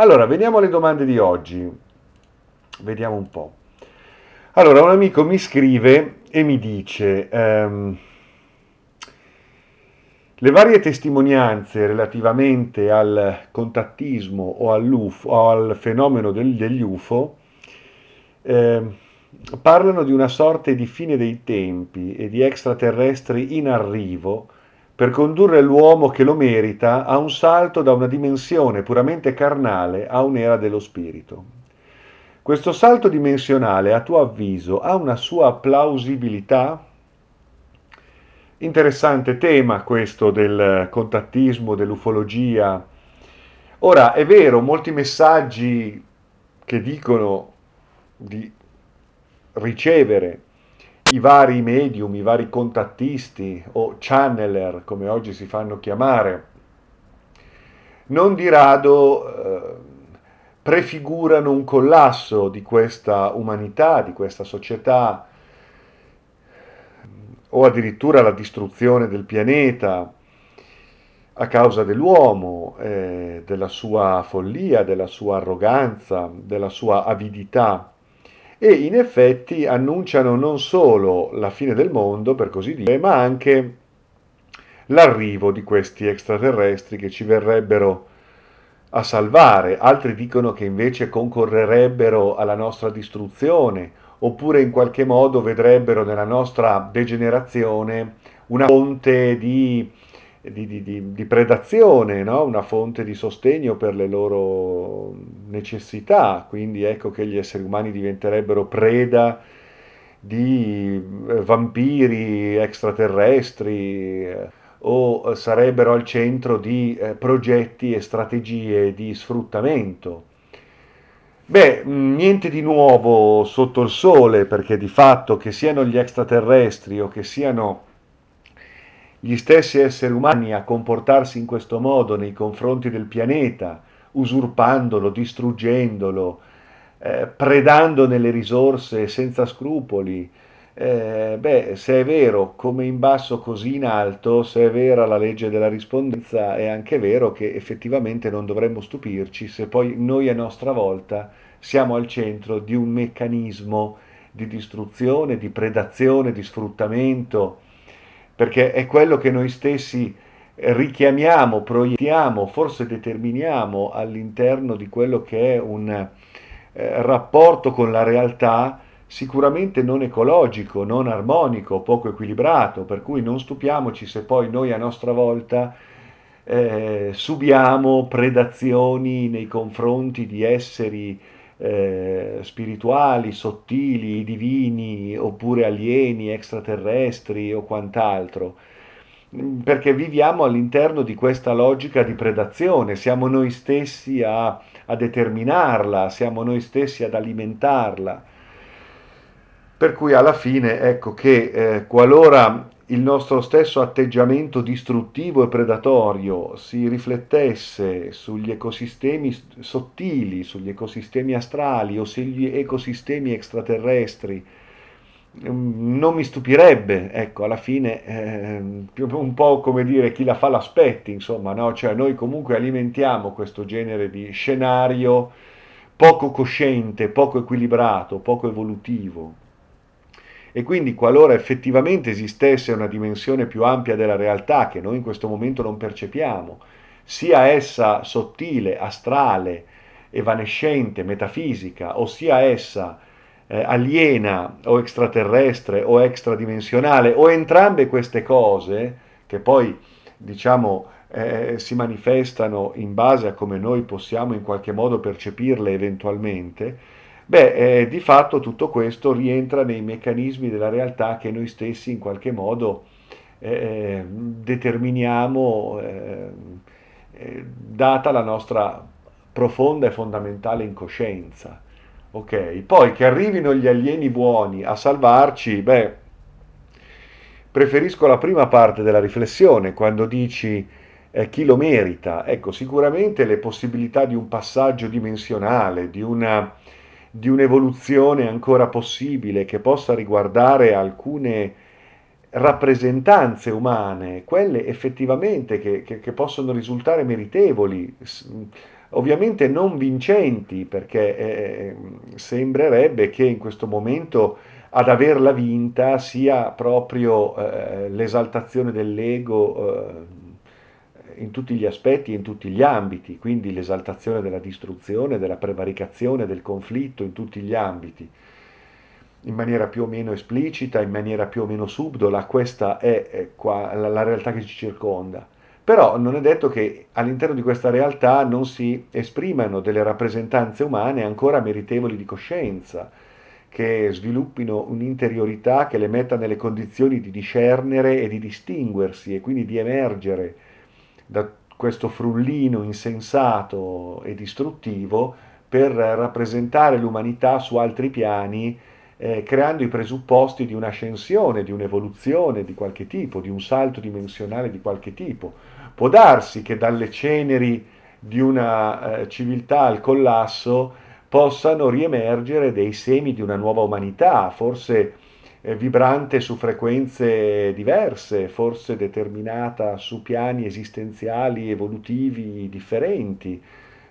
Allora, veniamo alle domande di oggi. Vediamo un po'. Allora, un amico mi scrive e mi dice... Um, le varie testimonianze relativamente al contattismo o, o al fenomeno del, degli UFO eh, parlano di una sorta di fine dei tempi e di extraterrestri in arrivo per condurre l'uomo che lo merita a un salto da una dimensione puramente carnale a un'era dello spirito. Questo salto dimensionale, a tuo avviso, ha una sua plausibilità? Interessante tema questo del contattismo, dell'ufologia. Ora, è vero, molti messaggi che dicono di ricevere i vari medium, i vari contattisti o channeler, come oggi si fanno chiamare, non di rado eh, prefigurano un collasso di questa umanità, di questa società o addirittura la distruzione del pianeta a causa dell'uomo, eh, della sua follia, della sua arroganza, della sua avidità e in effetti annunciano non solo la fine del mondo, per così dire, ma anche l'arrivo di questi extraterrestri che ci verrebbero a salvare, altri dicono che invece concorrerebbero alla nostra distruzione oppure in qualche modo vedrebbero nella nostra degenerazione una fonte di, di, di, di predazione, no? una fonte di sostegno per le loro necessità, quindi ecco che gli esseri umani diventerebbero preda di eh, vampiri extraterrestri eh, o sarebbero al centro di eh, progetti e strategie di sfruttamento Beh, niente di nuovo sotto il sole, perché di fatto che siano gli extraterrestri o che siano gli stessi esseri umani a comportarsi in questo modo nei confronti del pianeta, usurpandolo, distruggendolo, eh, predandone le risorse senza scrupoli, eh, beh, se è vero come in basso così in alto, se è vera la legge della rispondenza, è anche vero che effettivamente non dovremmo stupirci se poi noi a nostra volta siamo al centro di un meccanismo di distruzione, di predazione, di sfruttamento, perché è quello che noi stessi richiamiamo, proiettiamo, forse determiniamo all'interno di quello che è un eh, rapporto con la realtà sicuramente non ecologico, non armonico, poco equilibrato, per cui non stupiamoci se poi noi a nostra volta eh, subiamo predazioni nei confronti di esseri eh, spirituali, sottili, divini, oppure alieni, extraterrestri o quant'altro, perché viviamo all'interno di questa logica di predazione, siamo noi stessi a, a determinarla, siamo noi stessi ad alimentarla. Per cui alla fine ecco che eh, qualora il nostro stesso atteggiamento distruttivo e predatorio si riflettesse sugli ecosistemi sottili, sugli ecosistemi astrali o sugli ecosistemi extraterrestri, mm, non mi stupirebbe, ecco, alla fine eh, un po' come dire chi la fa l'aspetti, insomma, no? Cioè noi comunque alimentiamo questo genere di scenario poco cosciente, poco equilibrato, poco evolutivo. E quindi qualora effettivamente esistesse una dimensione più ampia della realtà che noi in questo momento non percepiamo, sia essa sottile, astrale, evanescente, metafisica, o sia essa eh, aliena o extraterrestre o extradimensionale, o entrambe queste cose, che poi diciamo eh, si manifestano in base a come noi possiamo in qualche modo percepirle eventualmente, Beh, eh, di fatto tutto questo rientra nei meccanismi della realtà che noi stessi in qualche modo eh, determiniamo, eh, eh data la nostra profonda e fondamentale incoscienza. Ok, poi che arrivino gli alieni buoni a salvarci, beh, preferisco la prima parte della riflessione quando dici eh, chi lo merita. Ecco, sicuramente le possibilità di un passaggio dimensionale, di una di un'evoluzione ancora possibile che possa riguardare alcune rappresentanze umane, quelle effettivamente che, che, che possono risultare meritevoli, ovviamente non vincenti, perché eh, sembrerebbe che in questo momento ad averla vinta sia proprio eh, l'esaltazione dell'ego eh, in tutti gli aspetti e in tutti gli ambiti, quindi l'esaltazione della distruzione, della prevaricazione, del conflitto in tutti gli ambiti, in maniera più o meno esplicita, in maniera più o meno subdola, questa è, qua, la, la realtà che ci circonda. Però non è detto che all'interno di questa realtà non si esprimano delle rappresentanze umane ancora meritevoli di coscienza, che sviluppino un'interiorità che le metta nelle condizioni di discernere e di distinguersi e quindi di emergere da questo frullino insensato e distruttivo per rappresentare l'umanità su altri piani, eh, creando i presupposti di un'ascensione, di un'evoluzione di qualche tipo, di un salto dimensionale di qualche tipo. Può darsi che dalle ceneri di una eh, civiltà al collasso possano riemergere dei semi di una nuova umanità, forse vibrante su frequenze diverse, forse determinata su piani esistenziali, evolutivi differenti,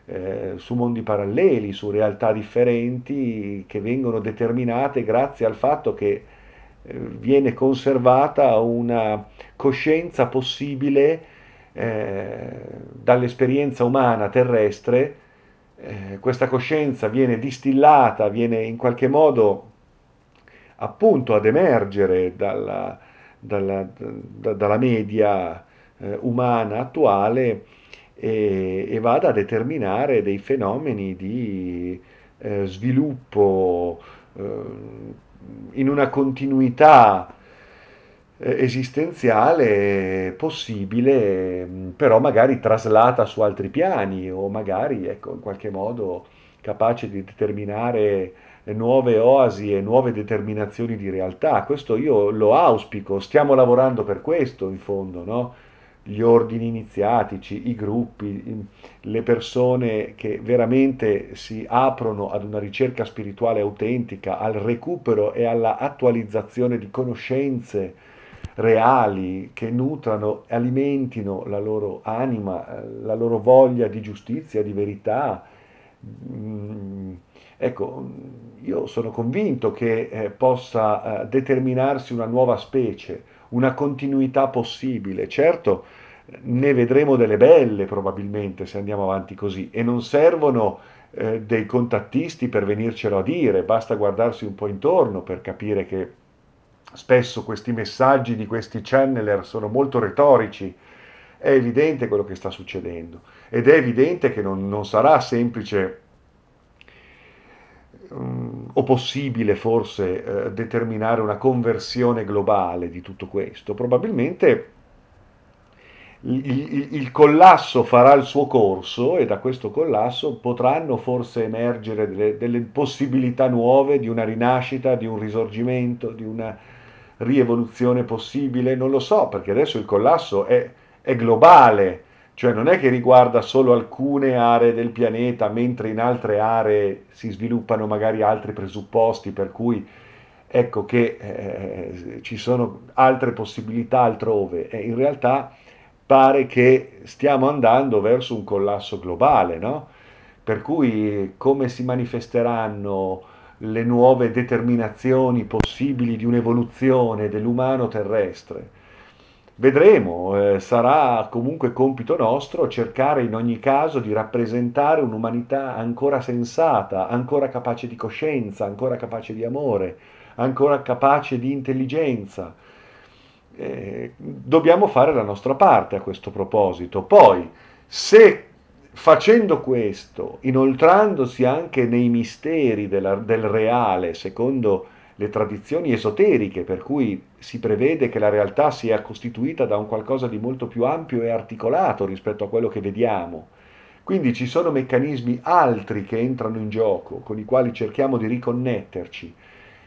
eh, su mondi paralleli, su realtà differenti che vengono determinate grazie al fatto che eh, viene conservata una coscienza possibile eh, dall'esperienza umana terrestre. Eh, questa coscienza viene distillata, viene in qualche modo appunto ad emergere dalla, dalla, da, dalla media eh, umana attuale e, e, vada a determinare dei fenomeni di eh, sviluppo eh, in una continuità eh, esistenziale possibile, però magari traslata su altri piani o magari ecco, in qualche modo capace di determinare nuove oasi e nuove determinazioni di realtà. Questo io lo auspico, stiamo lavorando per questo in fondo, no? gli ordini iniziatici, i gruppi, le persone che veramente si aprono ad una ricerca spirituale autentica, al recupero e alla attualizzazione di conoscenze reali che nutrano, alimentino la loro anima, la loro voglia di giustizia, di verità. Mm, ecco, io sono convinto che eh, possa eh, determinarsi una nuova specie, una continuità possibile. Certo, ne vedremo delle belle probabilmente se andiamo avanti così e non servono eh, dei contattisti per venircelo a dire, basta guardarsi un po' intorno per capire che spesso questi messaggi di questi channeler sono molto retorici, è evidente quello che sta succedendo ed è evidente che non, non sarà semplice um, o possibile forse eh, determinare una conversione globale di tutto questo. Probabilmente il, il, il, collasso farà il suo corso e da questo collasso potranno forse emergere delle, delle possibilità nuove di una rinascita, di un risorgimento, di una rievoluzione possibile? Non lo so, perché adesso il collasso è, è globale, cioè non è che riguarda solo alcune aree del pianeta, mentre in altre aree si sviluppano magari altri presupposti, per cui ecco che eh, ci sono altre possibilità altrove. E in realtà pare che stiamo andando verso un collasso globale, no? Per cui come si manifesteranno le nuove determinazioni possibili di un'evoluzione dell'umano terrestre. Vedremo, eh, sarà comunque compito nostro cercare in ogni caso di rappresentare un'umanità ancora sensata, ancora capace di coscienza, ancora capace di amore, ancora capace di intelligenza. Eh, dobbiamo fare la nostra parte a questo proposito. Poi, se Facendo questo, inoltrandosi anche nei misteri della, del reale, secondo le tradizioni esoteriche, per cui si prevede che la realtà sia costituita da un qualcosa di molto più ampio e articolato rispetto a quello che vediamo. Quindi ci sono meccanismi altri che entrano in gioco, con i quali cerchiamo di riconnetterci.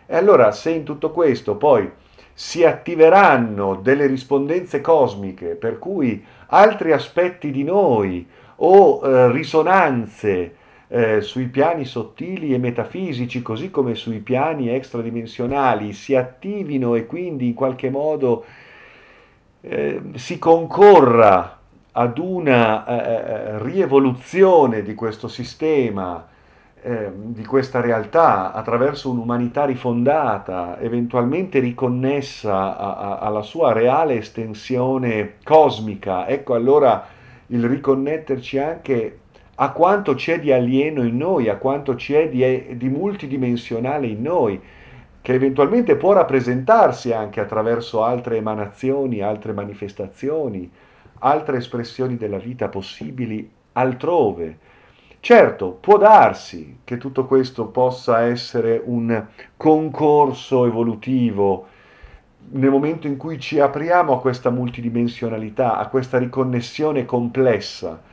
E allora se in tutto questo poi si attiveranno delle rispondenze cosmiche, per cui altri aspetti di noi, o eh, risonanze eh, sui piani sottili e metafisici, così come sui piani extradimensionali, si attivino e quindi in qualche modo eh, si concorra ad una eh, eh rievoluzione di questo sistema, eh, di questa realtà, attraverso un'umanità rifondata, eventualmente riconnessa a, a, alla sua reale estensione cosmica, ecco allora il riconnetterci anche a quanto c'è di alieno in noi, a quanto c'è di, di multidimensionale in noi, che eventualmente può rappresentarsi anche attraverso altre emanazioni, altre manifestazioni, altre espressioni della vita possibili altrove. Certo, può darsi che tutto questo possa essere un concorso evolutivo nel momento in cui ci apriamo a questa multidimensionalità, a questa riconnessione complessa.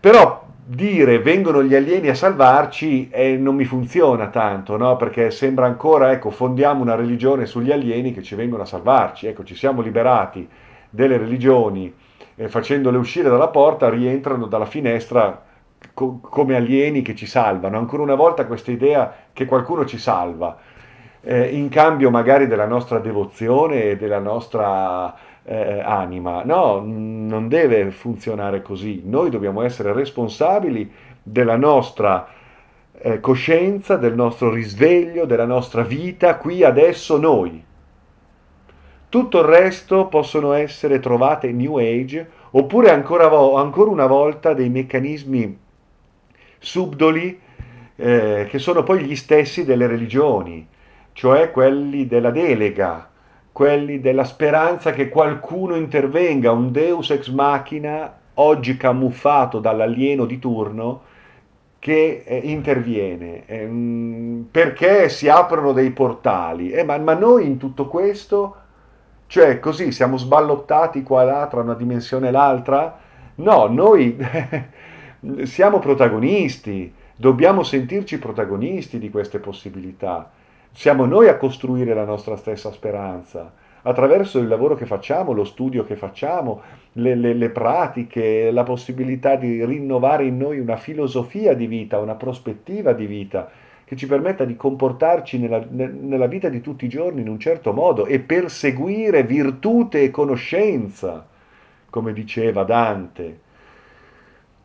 Però dire vengono gli alieni a salvarci eh, non mi funziona tanto, no? Perché sembra ancora, ecco, fondiamo una religione sugli alieni che ci vengono a salvarci. Ecco, ci siamo liberati delle religioni eh, facendole uscire dalla porta, rientrano dalla finestra co- come alieni che ci salvano. Ancora una volta questa idea che qualcuno ci salva, eh, in cambio magari della nostra devozione e della nostra eh, anima. No, non deve funzionare così. Noi dobbiamo essere responsabili della nostra eh, coscienza, del nostro risveglio, della nostra vita qui adesso noi. Tutto il resto possono essere trovate New Age oppure ancora, ancora una volta dei meccanismi subdoli eh, che sono poi gli stessi delle religioni, cioè quelli della delega, quelli della speranza che qualcuno intervenga, un deus ex machina, oggi camuffato dall'alieno di turno, che eh, interviene, eh, perché si aprono dei portali. Eh, ma, ma, noi in tutto questo, cioè così, siamo sballottati qua e là tra una dimensione e l'altra? No, noi siamo protagonisti, dobbiamo sentirci protagonisti di queste possibilità. Siamo noi a costruire la nostra stessa speranza attraverso il lavoro che facciamo, lo studio che facciamo, le, le, le, pratiche, la possibilità di rinnovare in noi una filosofia di vita, una prospettiva di vita che ci permetta di comportarci nella, nella vita di tutti i giorni in un certo modo e perseguire virtute e conoscenza, come diceva Dante.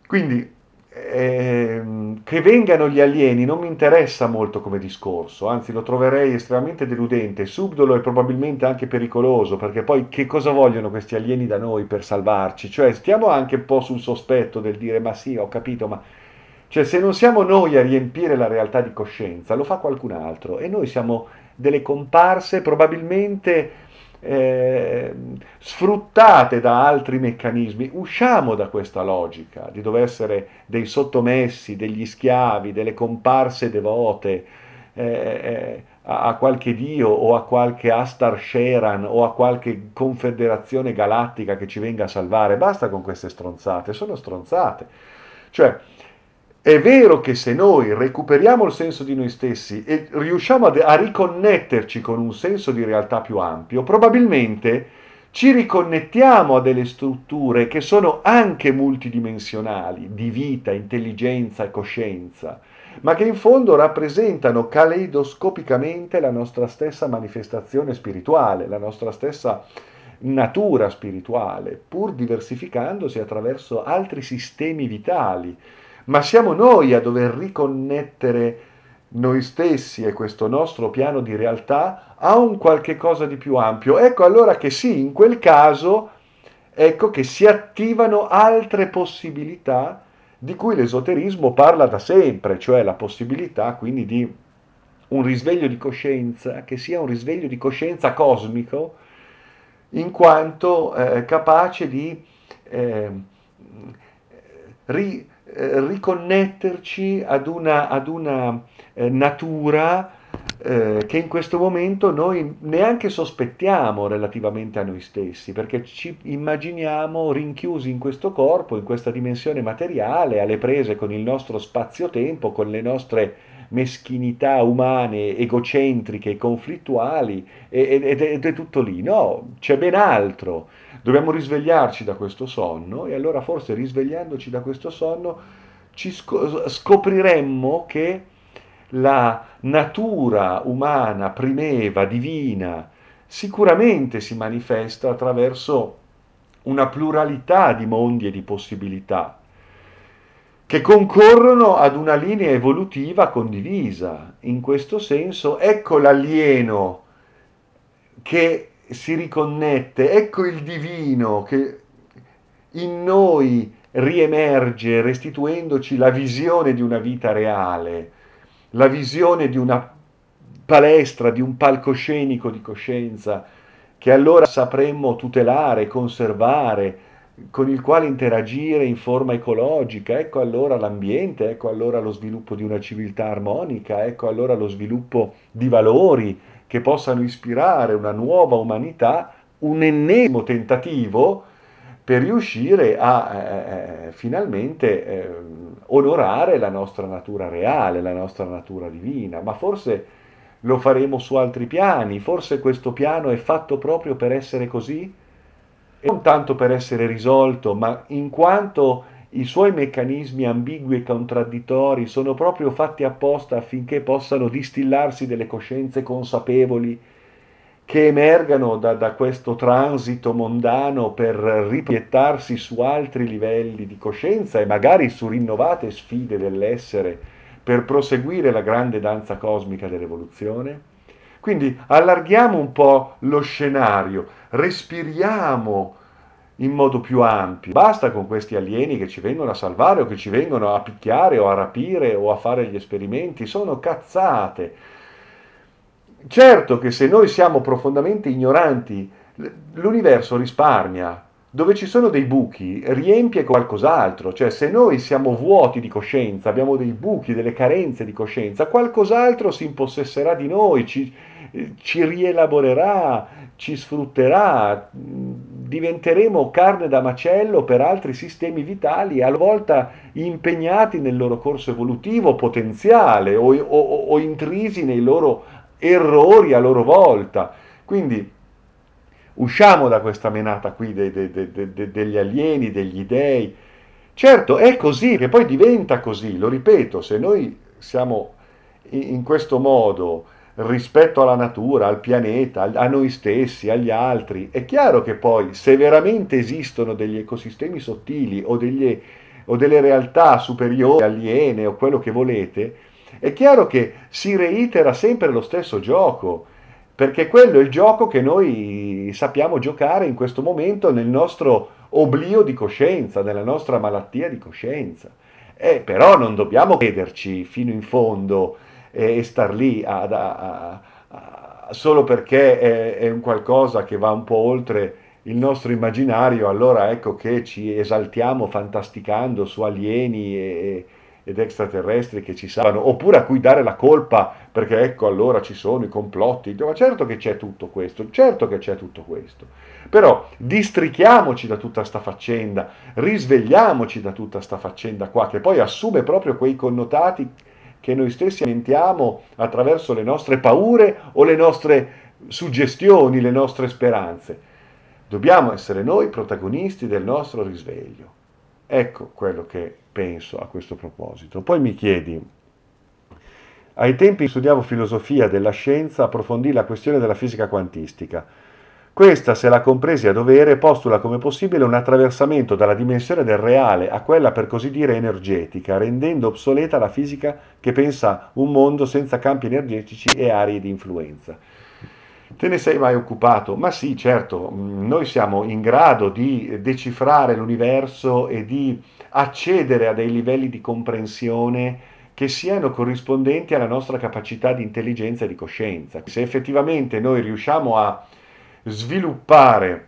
Quindi eh, che vengano gli alieni non mi interessa molto come discorso, anzi lo troverei estremamente deludente, subdolo e probabilmente anche pericoloso, perché poi che cosa vogliono questi alieni da noi per salvarci? Cioè stiamo anche un po' sul sospetto del dire ma sì, ho capito, ma cioè se non siamo noi a riempire la realtà di coscienza, lo fa qualcun altro e noi siamo delle comparse probabilmente eh, sfruttate da altri meccanismi. Usciamo da questa logica di dover essere dei sottomessi, degli schiavi, delle comparse devote eh, eh, a, a, qualche dio o a qualche Astar Sheran o a qualche confederazione galattica che ci venga a salvare. Basta con queste stronzate, sono stronzate. Cioè, è vero che se noi recuperiamo il senso di noi stessi e riusciamo a, riconnetterci con un senso di realtà più ampio, probabilmente ci riconnettiamo a delle strutture che sono anche multidimensionali, di vita, intelligenza e coscienza, ma che in fondo rappresentano caleidoscopicamente la nostra stessa manifestazione spirituale, la nostra stessa natura spirituale, pur diversificandosi attraverso altri sistemi vitali ma siamo noi a dover riconnettere noi stessi e questo nostro piano di realtà a un qualche cosa di più ampio. Ecco allora che sì, in quel caso, ecco che si attivano altre possibilità di cui l'esoterismo parla da sempre, cioè la possibilità quindi di un risveglio di coscienza, che sia un risveglio di coscienza cosmico, in quanto eh, capace di eh, ri, eh, riconnetterci ad una, ad una eh, natura eh, che in questo momento noi neanche sospettiamo relativamente a noi stessi, perché ci immaginiamo rinchiusi in questo corpo, in questa dimensione materiale, alle prese con il nostro spazio-tempo, con le nostre meschinità umane, egocentriche, conflittuali, ed è tutto lì. No, c'è ben altro. Dobbiamo risvegliarci da questo sonno e allora forse risvegliandoci da questo sonno ci scopriremmo che la natura umana, primeva, divina, sicuramente si manifesta attraverso una pluralità di mondi e di possibilità che concorrono ad una linea evolutiva condivisa. In questo senso, ecco l'alieno che si riconnette, ecco il divino che in noi riemerge restituendoci la visione di una vita reale, la visione di una palestra, di un palcoscenico di coscienza che allora sapremmo tutelare, conservare, con il quale interagire in forma ecologica, ecco allora l'ambiente, ecco allora lo sviluppo di una civiltà armonica, ecco allora lo sviluppo di valori che possano ispirare una nuova umanità, un ennesimo tentativo per riuscire a eh, eh, finalmente eh, onorare la nostra natura reale, la nostra natura divina, ma forse lo faremo su altri piani, forse questo piano è fatto proprio per essere così, e non tanto per essere risolto, ma in quanto i suoi meccanismi ambigui e contraddittori sono proprio fatti apposta affinché possano distillarsi delle coscienze consapevoli che emergano da, da, questo transito mondano per riproiettarsi su altri livelli di coscienza e magari su rinnovate sfide dell'essere per proseguire la grande danza cosmica dell'evoluzione? Quindi allarghiamo un po' lo scenario, respiriamo in modo più ampio. Basta con questi alieni che ci vengono a salvare o che ci vengono a picchiare o a rapire o a fare gli esperimenti, sono cazzate Certo che se noi siamo profondamente ignoranti, l'universo risparmia. Dove ci sono dei buchi, riempie qualcos'altro, cioè se noi siamo vuoti di coscienza, abbiamo dei buchi, delle carenze di coscienza, qualcos'altro si impossesserà di noi, ci, ci rielaborerà, ci sfrutterà, diventeremo carne da macello per altri sistemi vitali, a volta impegnati nel loro corso evolutivo potenziale o, o, o intrisi nei loro errori a loro volta. Quindi usciamo da questa menata qui de, de, de, degli alieni, degli dei. Certo, è così, che poi diventa così, lo ripeto, se noi siamo in questo modo rispetto alla natura, al pianeta, a noi stessi, agli altri, è chiaro che poi se veramente esistono degli ecosistemi sottili o, degli, o delle realtà superiori, aliene o quello che volete, è chiaro che si reitera sempre lo stesso gioco, perché quello è il gioco che noi sappiamo giocare in questo momento nel nostro oblio di coscienza, nella nostra malattia di coscienza. Eh, però non dobbiamo crederci fino in fondo eh, e star lì a, a, a, solo perché è, è un qualcosa che va un po' oltre il nostro immaginario, allora ecco che ci esaltiamo fantasticando su alieni e, ed extraterrestri che ci salvano, oppure a cui dare la colpa perché ecco allora ci sono i complotti. Ma certo che c'è tutto questo, certo che c'è tutto questo. Però districhiamoci da tutta sta faccenda, risvegliamoci da tutta sta faccenda qua, che poi assume proprio quei connotati che noi stessi alimentiamo attraverso le nostre paure o le nostre suggestioni, le nostre speranze. Dobbiamo essere noi protagonisti del nostro risveglio. Ecco quello che penso a questo proposito. Poi mi chiedi, ai tempi studiavo filosofia della scienza, approfondì la questione della fisica quantistica. Questa, se la compresi a dovere, postula come possibile un attraversamento dalla dimensione del reale a quella per così dire energetica, rendendo obsoleta la fisica che pensa un mondo senza campi energetici e aree di influenza. Te ne sei mai occupato? Ma sì, certo, noi siamo in grado di decifrare l'universo e di accedere a dei livelli di comprensione che siano corrispondenti alla nostra capacità di intelligenza e di coscienza. Se effettivamente noi riusciamo a sviluppare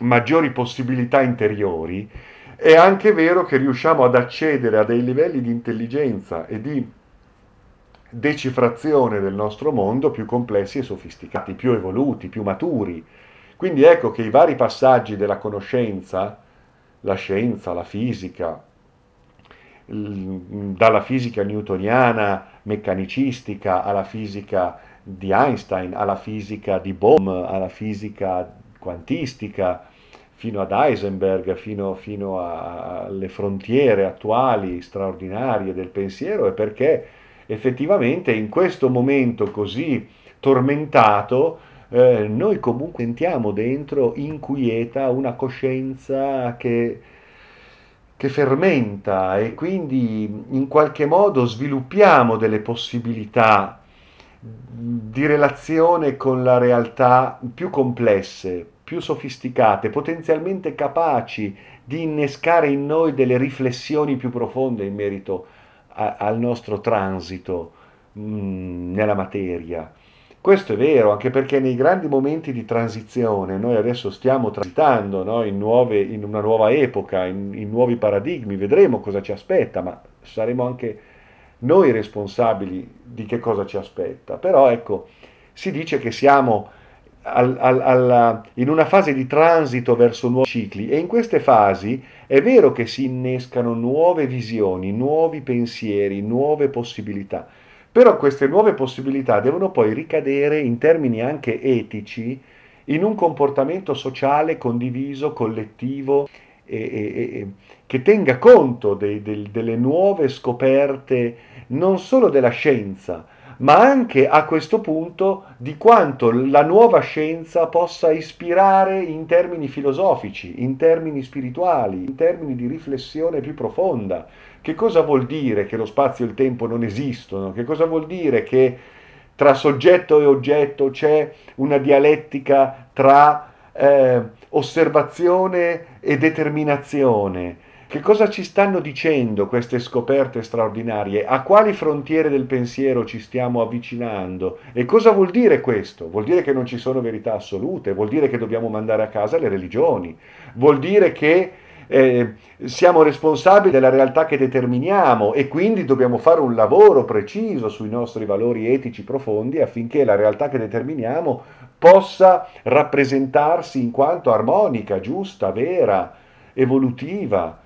maggiori possibilità interiori, è anche vero che riusciamo ad accedere a dei livelli di intelligenza e di decifrazione del nostro mondo più complessi e sofisticati, più evoluti, più maturi. Quindi ecco che i vari passaggi della conoscenza, la scienza, la fisica, dalla fisica newtoniana meccanicistica alla fisica di Einstein, alla fisica di Bohm, alla fisica quantistica, fino ad Heisenberg, fino, fino alle frontiere attuali straordinarie del pensiero, è perché effettivamente in questo momento così tormentato eh, noi comunque sentiamo dentro inquieta una coscienza che, che fermenta e quindi in qualche modo sviluppiamo delle possibilità di relazione con la realtà più complesse, più sofisticate, potenzialmente capaci di innescare in noi delle riflessioni più profonde in merito a, al nostro transito mh, mm, nella materia. Questo è vero, anche perché nei grandi momenti di transizione noi adesso stiamo transitando no? in, nuove, in, una nuova epoca, in, in, nuovi paradigmi, vedremo cosa ci aspetta, ma saremo anche noi responsabili di che cosa ci aspetta. Però ecco, si dice che siamo al, al, al, in una fase di transito verso nuovi cicli e in queste fasi è vero che si innescano nuove visioni, nuovi pensieri, nuove possibilità però queste nuove possibilità devono poi ricadere in termini anche etici in un comportamento sociale condiviso, collettivo, e, e, che tenga conto dei, dei, delle nuove scoperte non solo della scienza, ma anche a questo punto di quanto la nuova scienza possa ispirare in termini filosofici, in termini spirituali, in termini di riflessione più profonda. Che cosa vuol dire che lo spazio e il tempo non esistono? Che cosa vuol dire che tra soggetto e oggetto c'è una dialettica tra eh, osservazione e determinazione? Che cosa ci stanno dicendo queste scoperte straordinarie? A quali frontiere del pensiero ci stiamo avvicinando? E cosa vuol dire questo? Vuol dire che non ci sono verità assolute, vuol dire che dobbiamo mandare a casa le religioni, vuol dire che eh, siamo responsabili della realtà che determiniamo e quindi dobbiamo fare un lavoro preciso sui nostri valori etici profondi affinché la realtà che determiniamo possa rappresentarsi in quanto armonica, giusta, vera, evolutiva.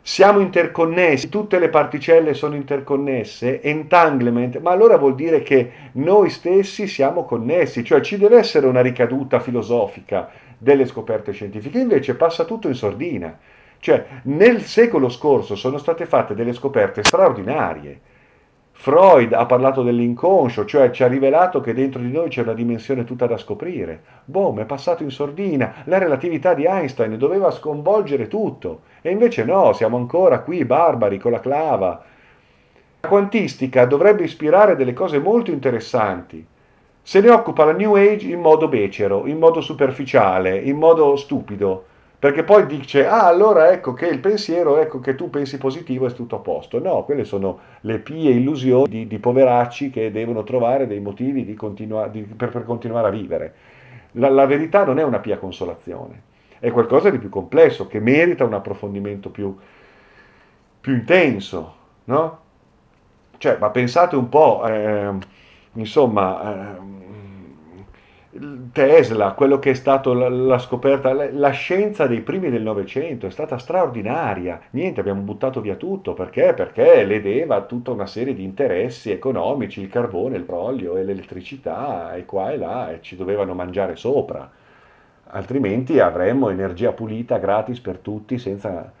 Siamo interconnessi, tutte le particelle sono interconnesse, entanglement, ma allora vuol dire che noi stessi siamo connessi, cioè ci deve essere una ricaduta filosofica delle scoperte scientifiche, invece passa tutto in sordina. Cioè, nel secolo scorso sono state fatte delle scoperte straordinarie, Freud ha parlato dell'inconscio, cioè ci ha rivelato che dentro di noi c'è una dimensione tutta da scoprire. Boom, è passato in sordina. La relatività di Einstein doveva sconvolgere tutto. E invece no, siamo ancora qui barbari con la clava. La quantistica dovrebbe ispirare delle cose molto interessanti. Se ne occupa la New Age in modo becero, in modo superficiale, in modo stupido perché poi dice, ah allora ecco che il pensiero, ecco che tu pensi positivo è tutto a posto. No, quelle sono le pie illusioni di, di poveracci che devono trovare dei motivi di continua, di, per, per, continuare a vivere. La, la, verità non è una pia consolazione, è qualcosa di più complesso, che merita un approfondimento più, più intenso, no? Cioè, ma pensate un po', eh, insomma... Eh, Tesla, quello che è stato la, la, scoperta, la scienza dei primi del Novecento è stata straordinaria. Niente, abbiamo buttato via tutto perché? Perché ledeva tutta una serie di interessi economici, il carbone, il petrolio e l'elettricità e qua e là e ci dovevano mangiare sopra. Altrimenti avremmo energia pulita gratis per tutti senza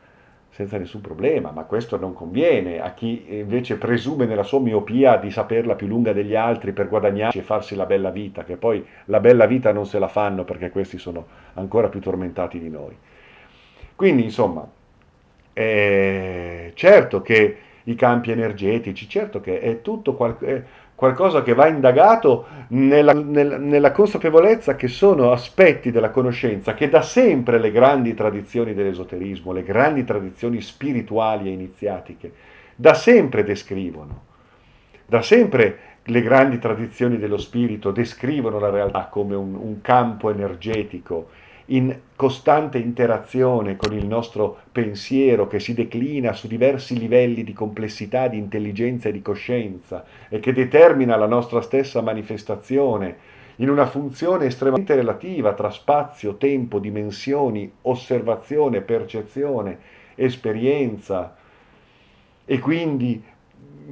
senza nessun problema, ma questo non conviene a chi invece presume nella sua miopia di saperla più lunga degli altri per guadagnarci e farsi la bella vita, che poi la bella vita non se la fanno perché questi sono ancora più tormentati di noi. Quindi, insomma, eh, certo che i campi energetici, certo che è tutto qualcosa qualcosa che va indagato nella, nella, nella, consapevolezza che sono aspetti della conoscenza che da sempre le grandi tradizioni dell'esoterismo, le grandi tradizioni spirituali e iniziatiche, da sempre descrivono. Da sempre le grandi tradizioni dello spirito descrivono la realtà come un, un campo energetico in costante interazione con il nostro pensiero che si declina su diversi livelli di complessità, di intelligenza e di coscienza e che determina la nostra stessa manifestazione in una funzione estremamente relativa tra spazio, tempo, dimensioni, osservazione, percezione, esperienza e quindi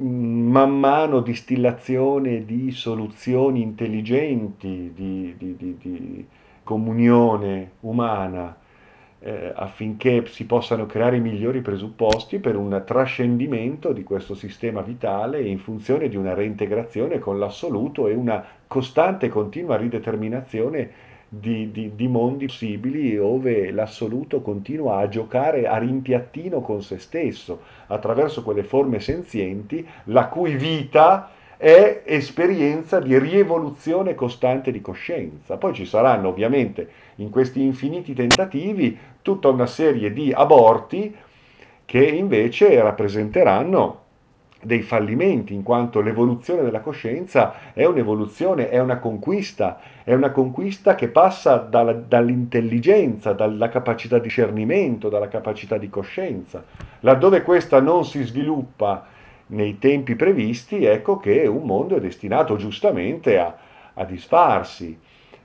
mm, man mano distillazione di soluzioni intelligenti, di, di, di, di comunione umana eh, affinché si possano creare i migliori presupposti per un trascendimento di questo sistema vitale in funzione di una reintegrazione con l'assoluto e una costante e continua rideterminazione di, di, di, mondi possibili dove l'assoluto continua a giocare a rimpiattino con se stesso attraverso quelle forme senzienti la cui vita è esperienza di rievoluzione costante di coscienza. Poi ci saranno ovviamente in questi infiniti tentativi tutta una serie di aborti che invece rappresenteranno dei fallimenti, in quanto l'evoluzione della coscienza è un'evoluzione, è una conquista, è una conquista che passa dalla, dall'intelligenza, dalla capacità di discernimento, dalla capacità di coscienza. Laddove questa non si sviluppa nei tempi previsti, ecco che un mondo è destinato giustamente a, a disfarsi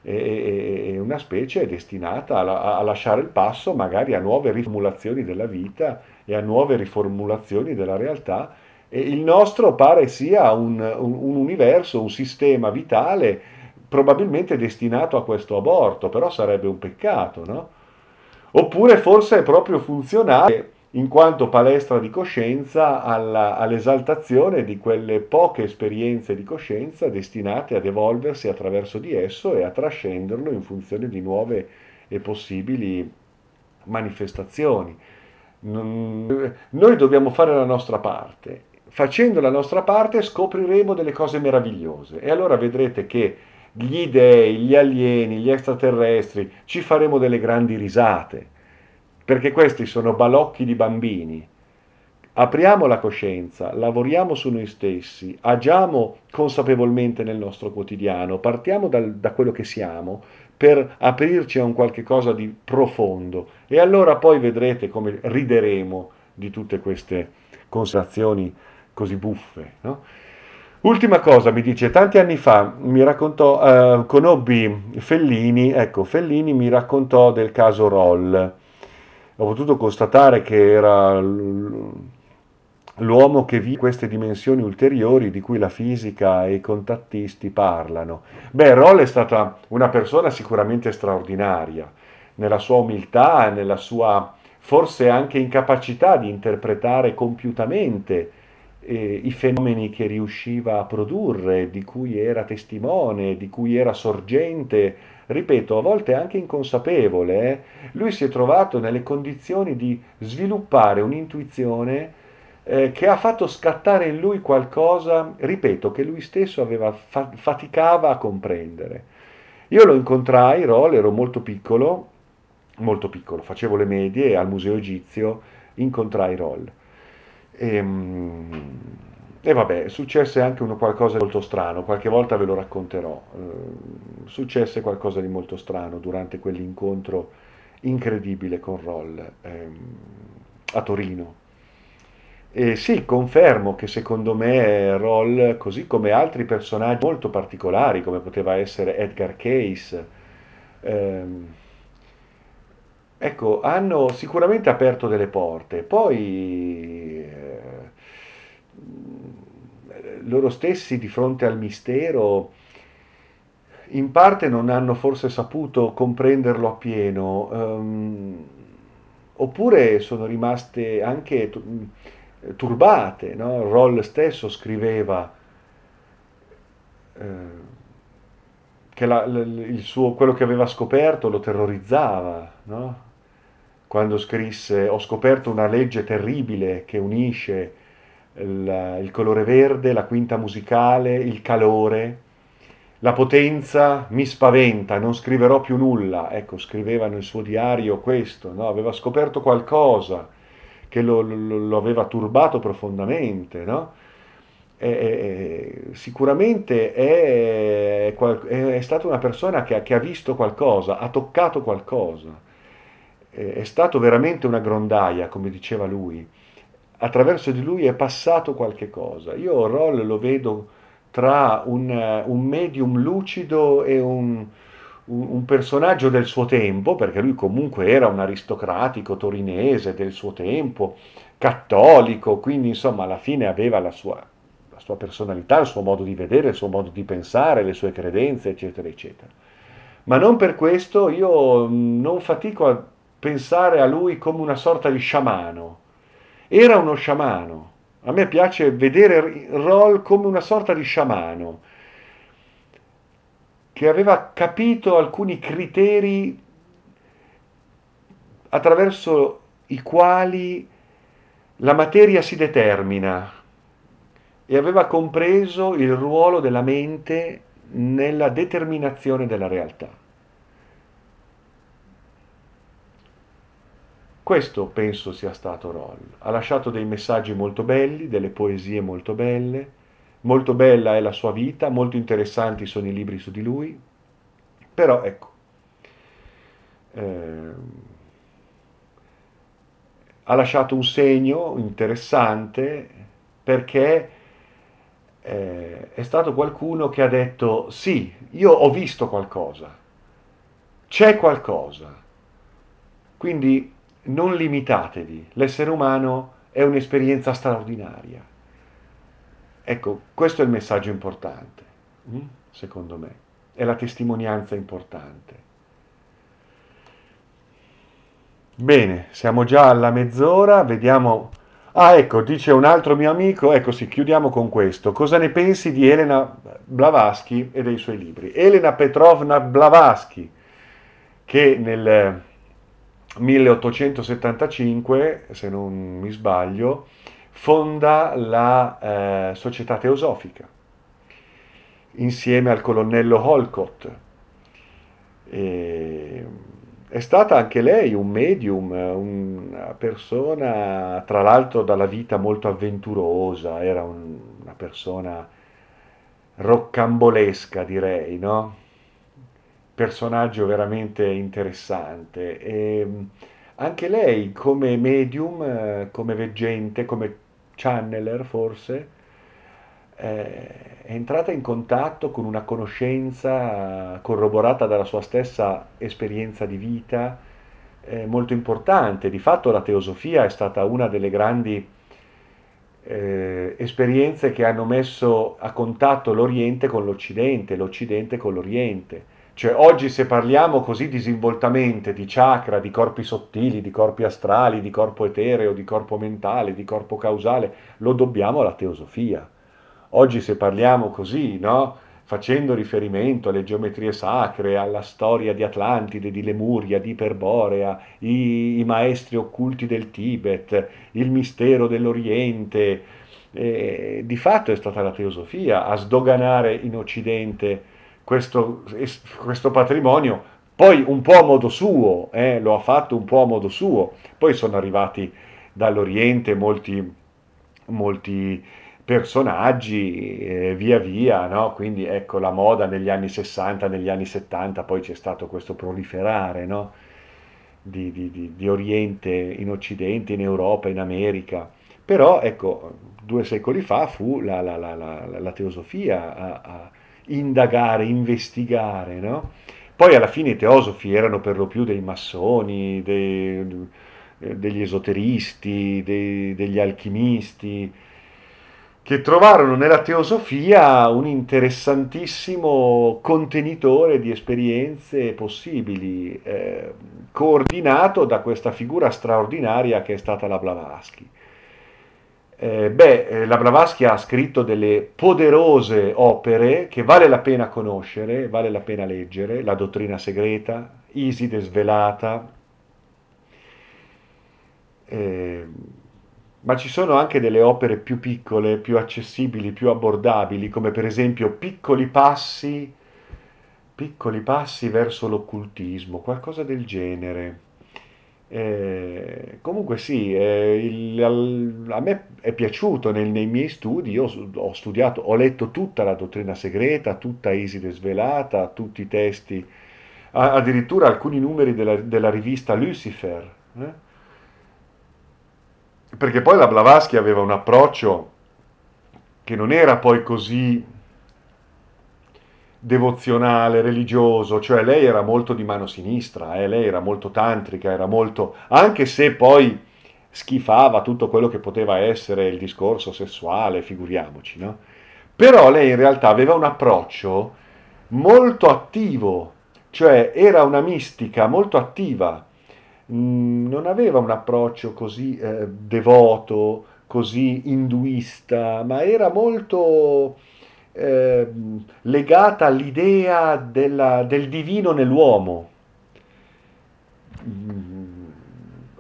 e, e, una specie è destinata a, a, lasciare il passo magari a nuove riformulazioni della vita e a nuove riformulazioni della realtà. E il nostro pare sia un, un, un universo, un sistema vitale probabilmente destinato a questo aborto, però sarebbe un peccato, no? Oppure forse è proprio funzionale in quanto palestra di coscienza alla, all'esaltazione di quelle poche esperienze di coscienza destinate ad evolversi attraverso di esso e a trascenderlo in funzione di nuove e possibili manifestazioni. Noi dobbiamo fare la nostra parte. Facendo la nostra parte scopriremo delle cose meravigliose e allora vedrete che gli dei, gli alieni, gli extraterrestri, ci faremo delle grandi risate perché questi sono balocchi di bambini. Apriamo la coscienza, lavoriamo su noi stessi, agiamo consapevolmente nel nostro quotidiano, partiamo dal, da quello che siamo per aprirci a un qualche cosa di profondo e allora poi vedrete come rideremo di tutte queste considerazioni così buffe. No? Ultima cosa, mi dice, tanti anni fa mi raccontò, eh, conobbi Fellini, ecco, Fellini mi raccontò del caso Roll ho potuto constatare che era l'uomo che vive queste dimensioni ulteriori di cui la fisica e i contattisti parlano. Beh, Roll è stata una persona sicuramente straordinaria, nella sua umiltà, nella sua forse anche incapacità di interpretare compiutamente eh, i fenomeni che riusciva a produrre, di cui era testimone, di cui era sorgente, ripeto, a volte anche inconsapevole, eh, lui si è trovato nelle condizioni di sviluppare un'intuizione eh, che ha fatto scattare in lui qualcosa, ripeto, che lui stesso aveva fa- faticava a comprendere. Io lo incontrai, Roll, ero molto piccolo, molto piccolo, facevo le medie al Museo Egizio, incontrai Roll. E, ehm, e vabbè, successe anche uno qualcosa di molto strano, qualche volta ve lo racconterò. Uh, successe qualcosa di molto strano durante quell'incontro incredibile con Roll ehm, a Torino. E sì, confermo che secondo me Roll, così come altri personaggi molto particolari, come poteva essere Edgar Case, ehm, ecco, hanno sicuramente aperto delle porte. Poi... Eh, loro stessi di fronte al mistero in parte non hanno forse saputo comprenderlo appieno, um, oppure sono rimaste anche turbate. No? Roll stesso scriveva eh, che la, il suo, quello che aveva scoperto lo terrorizzava. No? Quando scrisse ho scoperto una legge terribile che unisce il, il colore verde, la quinta musicale, il calore, la potenza mi spaventa, non scriverò più nulla. Ecco, scriveva nel suo diario questo, no? aveva scoperto qualcosa che lo, lo, lo aveva turbato profondamente. No? E, e, sicuramente è, è, stata una persona che che ha, visto qualcosa, ha toccato qualcosa. È stato veramente una grondaia, come diceva lui attraverso di lui è passato qualche cosa. Io Roll lo vedo tra un, un medium lucido e un, un, personaggio del suo tempo, perché lui comunque era un aristocratico torinese del suo tempo, cattolico, quindi insomma alla fine aveva la sua, la sua personalità, il suo modo di vedere, il suo modo di pensare, le sue credenze, eccetera, eccetera. Ma non per questo io non fatico a pensare a lui come una sorta di sciamano. Era uno sciamano. A me piace vedere Roll come una sorta di sciamano che aveva capito alcuni criteri attraverso i quali la materia si determina e aveva compreso il ruolo della mente nella determinazione della realtà. Questo penso sia stato Roll. Ha lasciato dei messaggi molto belli, delle poesie molto belle, molto bella è la sua vita, molto interessanti sono i libri su di lui, però ecco, eh, ha lasciato un segno interessante perché eh, è stato qualcuno che ha detto sì, io ho visto qualcosa, c'è qualcosa, quindi non limitatevi, l'essere umano è un'esperienza straordinaria. Ecco, questo è il messaggio importante, hm, secondo me, è la testimonianza importante. Bene, siamo già alla mezz'ora, vediamo... Ah, ecco, dice un altro mio amico, ecco sì, chiudiamo con questo. Cosa ne pensi di Elena Blavatsky e dei suoi libri? Elena Petrovna Blavatsky, che nel 1875, se non mi sbaglio, fonda la eh, Società Teosofica insieme al colonnello Holcott. E è stata anche lei un medium, una persona, tra l'altro dalla vita molto avventurosa, era un, una persona roccambolesca direi, no? Personaggio veramente interessante. E anche lei come medium, come veggente, come channeler forse, eh, è entrata in contatto con una conoscenza corroborata dalla sua stessa esperienza di vita eh, molto importante. Di fatto la teosofia è stata una delle grandi eh, esperienze che hanno messo a contatto l'Oriente con l'Occidente, l'Occidente con l'Oriente. Cioè oggi se parliamo così disinvoltamente di chakra, di corpi sottili, di corpi astrali, di corpo etereo, di corpo mentale, di corpo causale, lo dobbiamo alla teosofia. Oggi se parliamo così, no? facendo riferimento alle geometrie sacre, alla storia di Atlantide, di Lemuria, di Iperborea, i, i maestri occulti del Tibet, il mistero dell'Oriente, eh, di fatto è stata la teosofia a sdoganare in Occidente questo, questo patrimonio, poi un po' a modo suo, eh, lo ha fatto un po' a modo suo, poi sono arrivati dall'Oriente molti, molti personaggi eh, via via, no? quindi ecco la moda negli anni 60, negli anni 70, poi c'è stato questo proliferare no? di, di, di, di, Oriente in Occidente, in Europa, in America, però ecco due secoli fa fu la, la, la, la teosofia a, a, indagare, investigare, no? poi alla fine i teosofi erano per lo più dei massoni, dei, degli esoteristi, dei, degli alchimisti, che trovarono nella teosofia un interessantissimo contenitore di esperienze possibili, eh, coordinato da questa figura straordinaria che è stata la Blavatsky. Eh, beh, eh, la Blavatsky ha scritto delle poderose opere che vale la pena conoscere, vale la pena leggere, La dottrina segreta, Iside svelata, eh, ma ci sono anche delle opere più piccole, più accessibili, più abbordabili, come per esempio Piccoli passi, piccoli passi verso l'occultismo, qualcosa del genere. Eh, comunque sì, eh, il, a me è piaciuto nel, nei miei studi, io ho studiato, ho letto tutta la dottrina segreta, tutta Iside svelata, tutti i testi, addirittura alcuni numeri della, della rivista Lucifer. Eh? perché poi la Blavatsky aveva un approccio che non era poi così devozionale, religioso, cioè lei era molto di mano sinistra, eh? lei era molto tantrica, era molto, anche se poi schifava tutto quello che poteva essere il discorso sessuale, figuriamoci, no? Però lei in realtà aveva un approccio molto attivo, cioè era una mistica molto attiva, mh, non aveva un approccio così eh, devoto, così induista, ma era molto eh, legata all'idea della, del divino nell'uomo.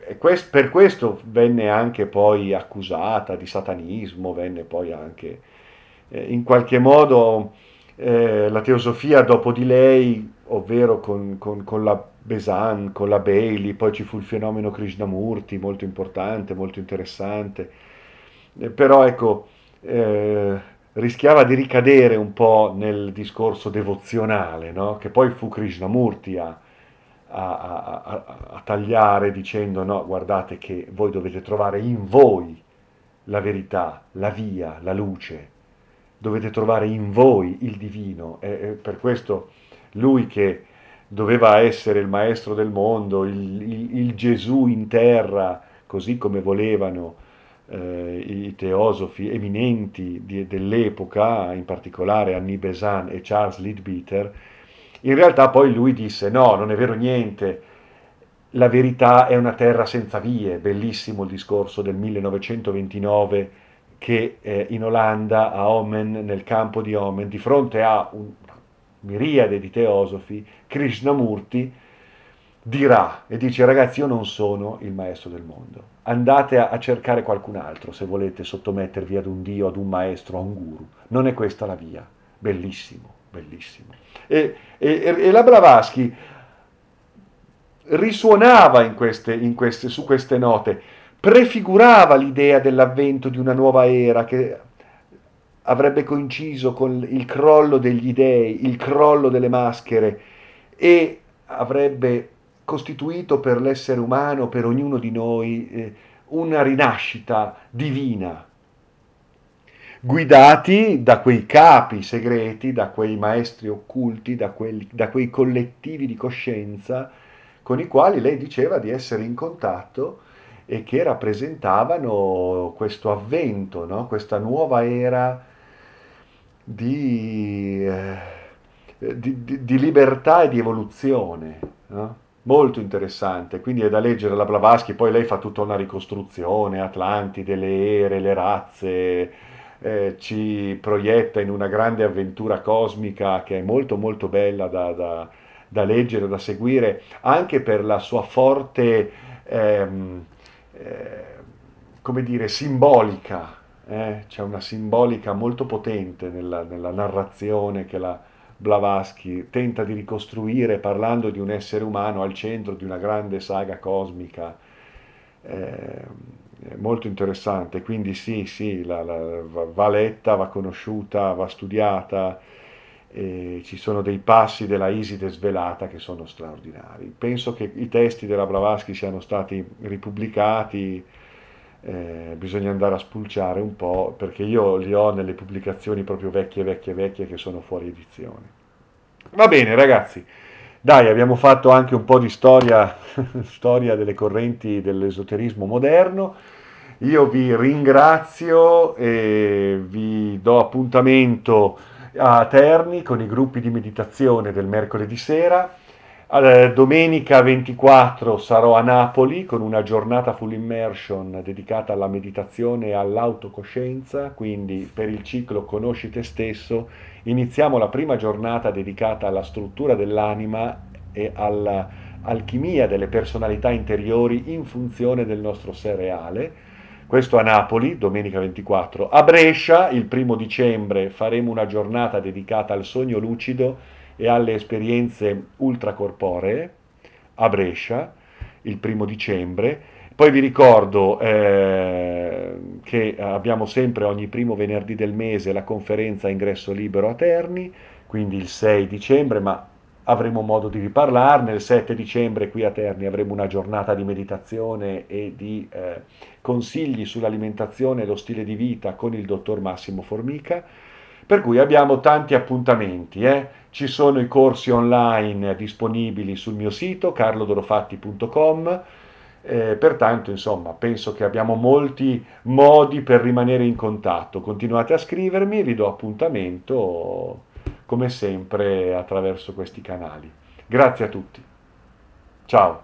E quest, per questo venne anche poi accusata di satanismo, venne poi anche eh, in qualche modo eh, la teosofia dopo di lei, ovvero con, con, con, la Besan, con la Bailey, poi ci fu il fenomeno Krishnamurti, molto importante, molto interessante, eh, però ecco, eh, rischiava di ricadere un po' nel discorso devozionale, no? che poi fu Krishnamurti a, a, a, a, tagliare dicendo no, guardate che voi dovete trovare in voi la verità, la via, la luce, dovete trovare in voi il divino. E, e per questo lui che doveva essere il maestro del mondo, il, il, il Gesù in terra, così come volevano eh, i teosofi eminenti di, dell'epoca, in particolare Annie Besant e Charles Leadbeater, in realtà poi lui disse no, non è vero niente, la verità è una terra senza vie, bellissimo il discorso del 1929 che eh, in Olanda, a Omen, nel campo di Omen, di fronte a un miriade di teosofi, Krishnamurti dirà e dice ragazzi io non sono il maestro del mondo, andate a, cercare qualcun altro se volete sottomettervi ad un dio, ad un maestro, a un guru, non è questa la via, bellissimo, bellissimo. E, e, e la Blavatsky risuonava in queste, in queste, su queste note, prefigurava l'idea dell'avvento di una nuova era che avrebbe coinciso con il crollo degli dei, il crollo delle maschere e avrebbe costituito per l'essere umano, per ognuno di noi, eh, una rinascita divina, guidati da quei capi segreti, da quei maestri occulti, da, quelli, da quei collettivi di coscienza con i quali lei diceva di essere in contatto e che rappresentavano questo avvento, no? questa nuova era di, eh, di, di, di, libertà e di evoluzione. No? Molto interessante, quindi è da leggere la Blavatsky, poi lei fa tutta una ricostruzione, Atlantide, le ere, le razze, eh, ci proietta in una grande avventura cosmica che è molto molto bella da, da, da leggere, da seguire, anche per la sua forte, ehm, eh, come dire, simbolica. Eh? C'è una simbolica molto potente nella, nella narrazione che la Blavatsky tenta di ricostruire parlando di un essere umano al centro di una grande saga cosmica. Eh, molto interessante, quindi sì, sì, la, la, va letta, va conosciuta, va studiata, ci sono dei passi della Iside svelata che sono straordinari. Penso che i testi della Blavatsky siano stati ripubblicati, eh, bisogna andare a spulciare un po', perché io li ho nelle pubblicazioni proprio vecchie, vecchie, vecchie che sono fuori edizione. Va bene ragazzi, dai, abbiamo fatto anche un po' di storia, storia delle correnti dell'esoterismo moderno. Io vi ringrazio e vi do appuntamento a Terni con i gruppi di meditazione del mercoledì sera. Domenica 24 sarò a Napoli con una giornata full immersion dedicata alla meditazione e all'autocoscienza, quindi per il ciclo Conosci te stesso iniziamo la prima giornata dedicata alla struttura dell'anima e all'alchimia delle personalità interiori in funzione del nostro sé reale. Questo a Napoli, domenica 24. A Brescia, il primo dicembre, faremo una giornata dedicata al sogno lucido e alle esperienze ultracorporee. A Brescia, il primo dicembre. Poi vi ricordo eh, che abbiamo sempre ogni primo venerdì del mese la conferenza ingresso libero a Terni, quindi il 6 dicembre, ma avremo modo di riparlarne. Il 7 dicembre qui a Terni avremo una giornata di meditazione e di eh, consigli sull'alimentazione e lo stile di vita con il dottor Massimo Formica. Per cui abbiamo tanti appuntamenti. Eh? Ci sono i corsi online disponibili sul mio sito carlodorofatti.com. Eh, pertanto, insomma, penso che abbiamo molti modi per rimanere in contatto. Continuate a scrivermi, vi do appuntamento come sempre attraverso questi canali. Grazie a tutti. Ciao.